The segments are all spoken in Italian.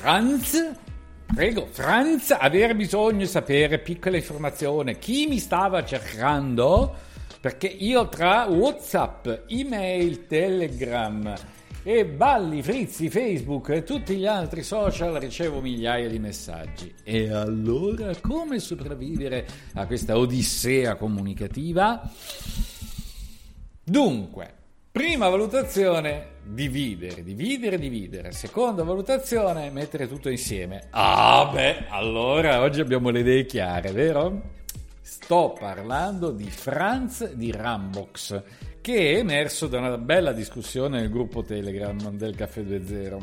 Franz? Prego, Franz, aver bisogno di sapere piccola informazione. Chi mi stava cercando? Perché io tra Whatsapp, email, Telegram e balli, frizzi, Facebook e tutti gli altri social ricevo migliaia di messaggi. E allora come sopravvivere a questa odissea comunicativa? Dunque, Prima valutazione, dividere, dividere, dividere. Seconda valutazione, mettere tutto insieme. Ah beh, allora oggi abbiamo le idee chiare, vero? Sto parlando di Franz di Rambox, che è emerso da una bella discussione nel gruppo Telegram del Caffè 2.0.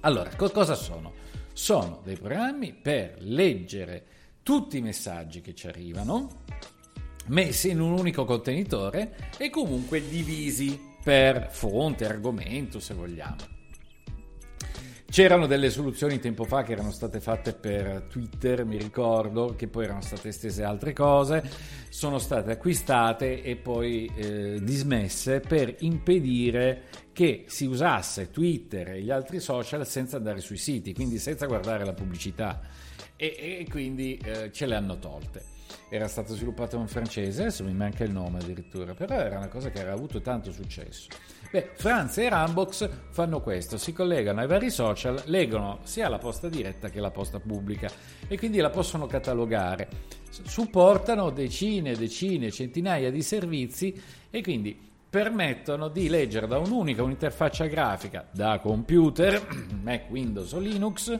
Allora, co- cosa sono? Sono dei programmi per leggere tutti i messaggi che ci arrivano messi in un unico contenitore e comunque divisi per fonte, argomento se vogliamo. C'erano delle soluzioni tempo fa che erano state fatte per Twitter, mi ricordo, che poi erano state estese altre cose, sono state acquistate e poi eh, dismesse per impedire che si usasse Twitter e gli altri social senza andare sui siti, quindi senza guardare la pubblicità e, e quindi eh, ce le hanno tolte era stato sviluppato in francese, adesso mi manca il nome addirittura, però era una cosa che aveva avuto tanto successo. Beh, Franz e Rambox fanno questo, si collegano ai vari social, leggono sia la posta diretta che la posta pubblica e quindi la possono catalogare. Supportano decine, decine, centinaia di servizi e quindi permettono di leggere da un'unica un'interfaccia grafica da computer, Mac, Windows o Linux,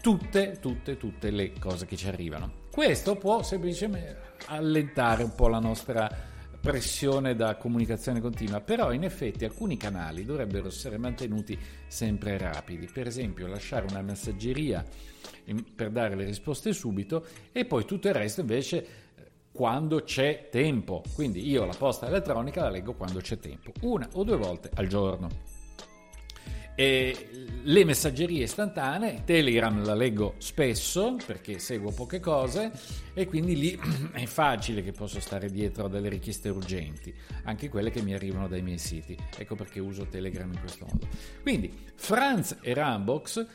tutte, tutte, tutte le cose che ci arrivano. Questo può semplicemente allentare un po' la nostra pressione da comunicazione continua, però in effetti alcuni canali dovrebbero essere mantenuti sempre rapidi, per esempio lasciare una messaggeria per dare le risposte subito e poi tutto il resto invece quando c'è tempo, quindi io la posta elettronica la leggo quando c'è tempo, una o due volte al giorno. E le messaggerie istantanee, Telegram la leggo spesso perché seguo poche cose e quindi lì è facile che posso stare dietro a delle richieste urgenti, anche quelle che mi arrivano dai miei siti. Ecco perché uso Telegram in questo modo. Quindi Franz e Rambox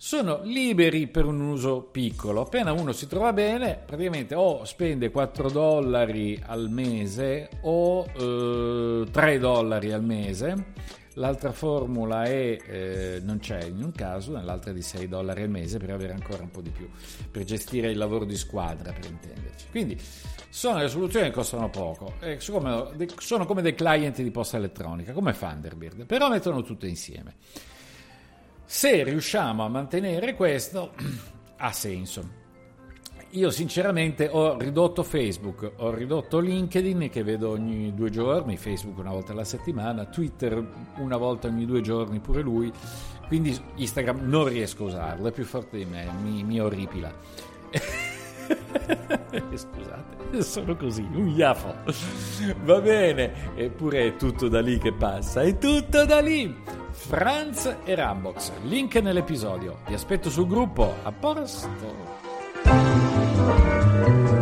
sono liberi per un uso piccolo. Appena uno si trova bene, praticamente o spende 4 dollari al mese o eh, 3 dollari al mese L'altra formula è, eh, non c'è in un caso, nell'altra è di 6 dollari al mese per avere ancora un po' di più, per gestire il lavoro di squadra, per intenderci. Quindi sono le soluzioni che costano poco, eh, sono, sono come dei client di posta elettronica, come Thunderbird, però mettono tutto insieme. Se riusciamo a mantenere questo, ha senso. Io sinceramente ho ridotto Facebook, ho ridotto LinkedIn che vedo ogni due giorni, Facebook una volta alla settimana, Twitter una volta ogni due giorni pure lui, quindi Instagram non riesco a usarlo, è più forte di me, mi, mi orripila. Scusate, sono così, un iafo. Va bene, eppure è tutto da lì che passa, è tutto da lì. Franz e Rambox, link nell'episodio. Vi aspetto sul gruppo, a posto. Thank you.